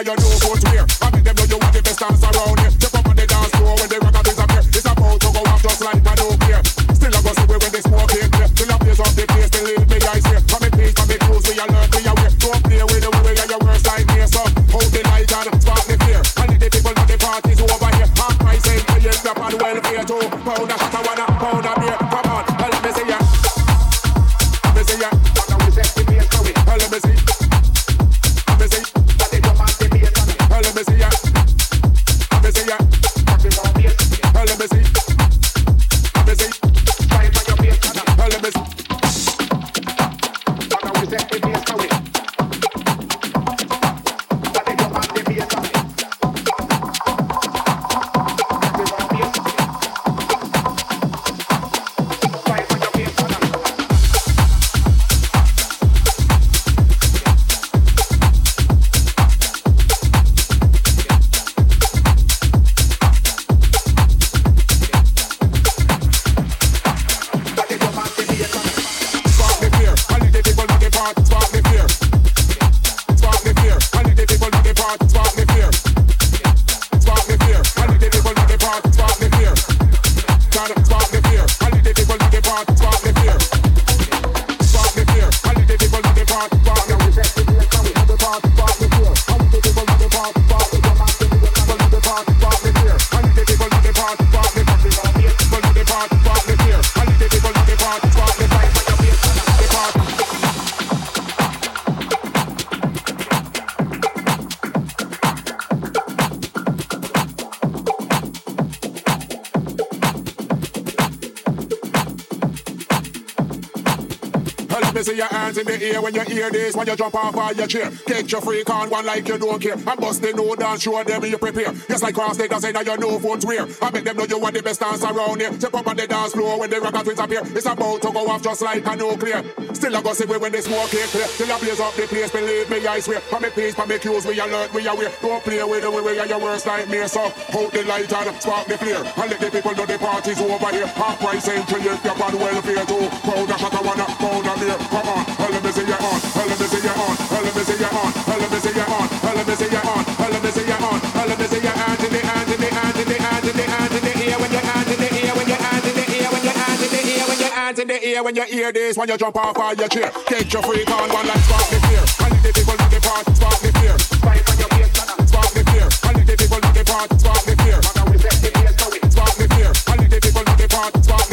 you know good when you jump off of your chair. Get your freak on one like you don't care. And bust the no dance, show them you prepare. Just like cross that you know phones wear. I make them know you want the best dance around here. Step up on the dance floor when the rocket twins appear. It's about to go off just like a nuclear. Still I go see when they smoke is clear. Till I blaze up the place, believe me, I swear. Make peace, I make cues, we alert, we aware. Don't play with the way we are your worst nightmare. So hold the light and spark the flare. And let the people know the party's over here. Half price entry if you're on welfare too. Pound a shot, I wanna pound a beer. Come on, let me see you on, let me see you on, the ear when you hear this when you jump off of your chair. Get your freak on one like spark the fear. And the people in the party spark the fear. Fight on your face, spark the fear. And the people in the party spark the fear. Spark the fear. And the people spark the fear. Spark